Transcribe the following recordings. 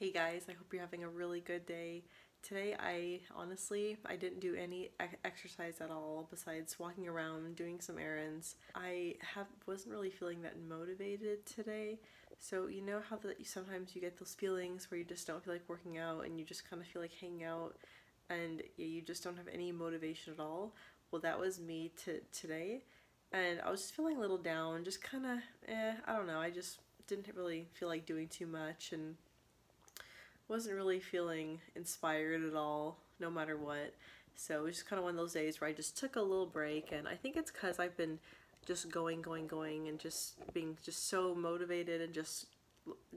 Hey guys, I hope you're having a really good day. Today I honestly, I didn't do any exercise at all besides walking around, doing some errands. I have wasn't really feeling that motivated today. So you know how that sometimes you get those feelings where you just don't feel like working out and you just kind of feel like hanging out and you just don't have any motivation at all. Well, that was me to today. And I was just feeling a little down, just kind of eh, I don't know. I just didn't really feel like doing too much and wasn't really feeling inspired at all, no matter what. So it was just kind of one of those days where I just took a little break, and I think it's because I've been just going, going, going, and just being just so motivated and just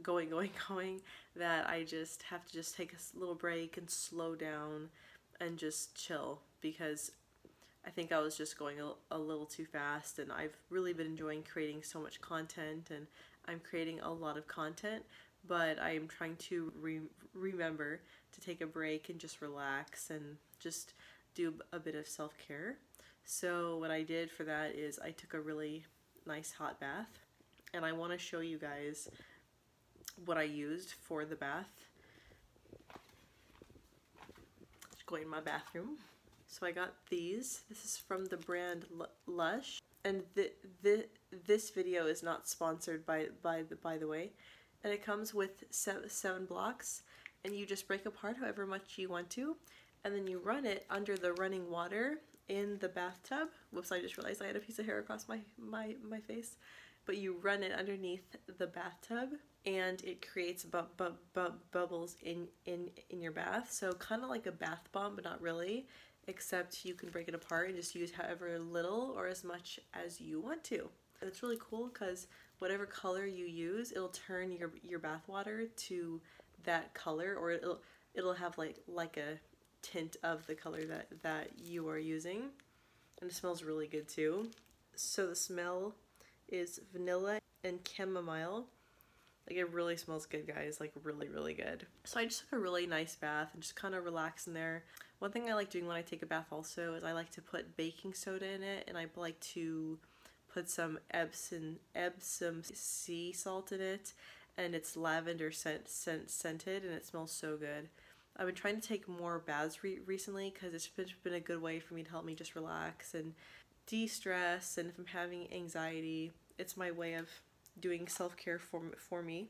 going, going, going that I just have to just take a little break and slow down and just chill because I think I was just going a, a little too fast, and I've really been enjoying creating so much content, and I'm creating a lot of content, but I am trying to re- remember to take a break and just relax and just do a bit of self care. So, what I did for that is I took a really nice hot bath, and I want to show you guys what I used for the bath. Just going in my bathroom. So, I got these. This is from the brand Lush, and the, the, this video is not sponsored by, by, the, by the way and it comes with seven, blocks and you just break apart however much you want to and then you run it under the running water in the bathtub. Whoops i just realized i had a piece of hair across my my, my face. But you run it underneath the bathtub and it creates bu- bu- bu- bubbles in, in in your bath. So kind of like a bath bomb but not really except you can break it apart and just use however little or as much as you want to it's really cool because whatever color you use, it'll turn your your bath water to that color, or it'll it'll have like like a tint of the color that that you are using, and it smells really good too. So the smell is vanilla and chamomile. Like it really smells good, guys. Like really, really good. So I just took a really nice bath and just kind of relax in there. One thing I like doing when I take a bath also is I like to put baking soda in it, and I like to put some Epsom Epsom sea salt in it, and it's lavender scent, scent scented, and it smells so good. I've been trying to take more baths re- recently because it's been, been a good way for me to help me just relax and de-stress, and if I'm having anxiety, it's my way of doing self-care for for me,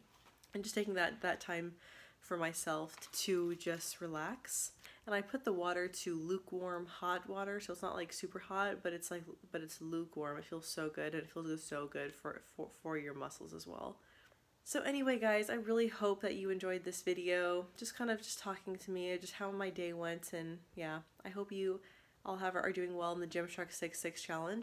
and just taking that that time for myself to just relax and I put the water to lukewarm hot water, so it's not like super hot, but it's like but it's lukewarm. It feels so good, and it feels so good for for for your muscles as well. So anyway, guys, I really hope that you enjoyed this video. Just kind of just talking to me, just how my day went, and yeah, I hope you all have are doing well in the Gymshark Six Six challenge.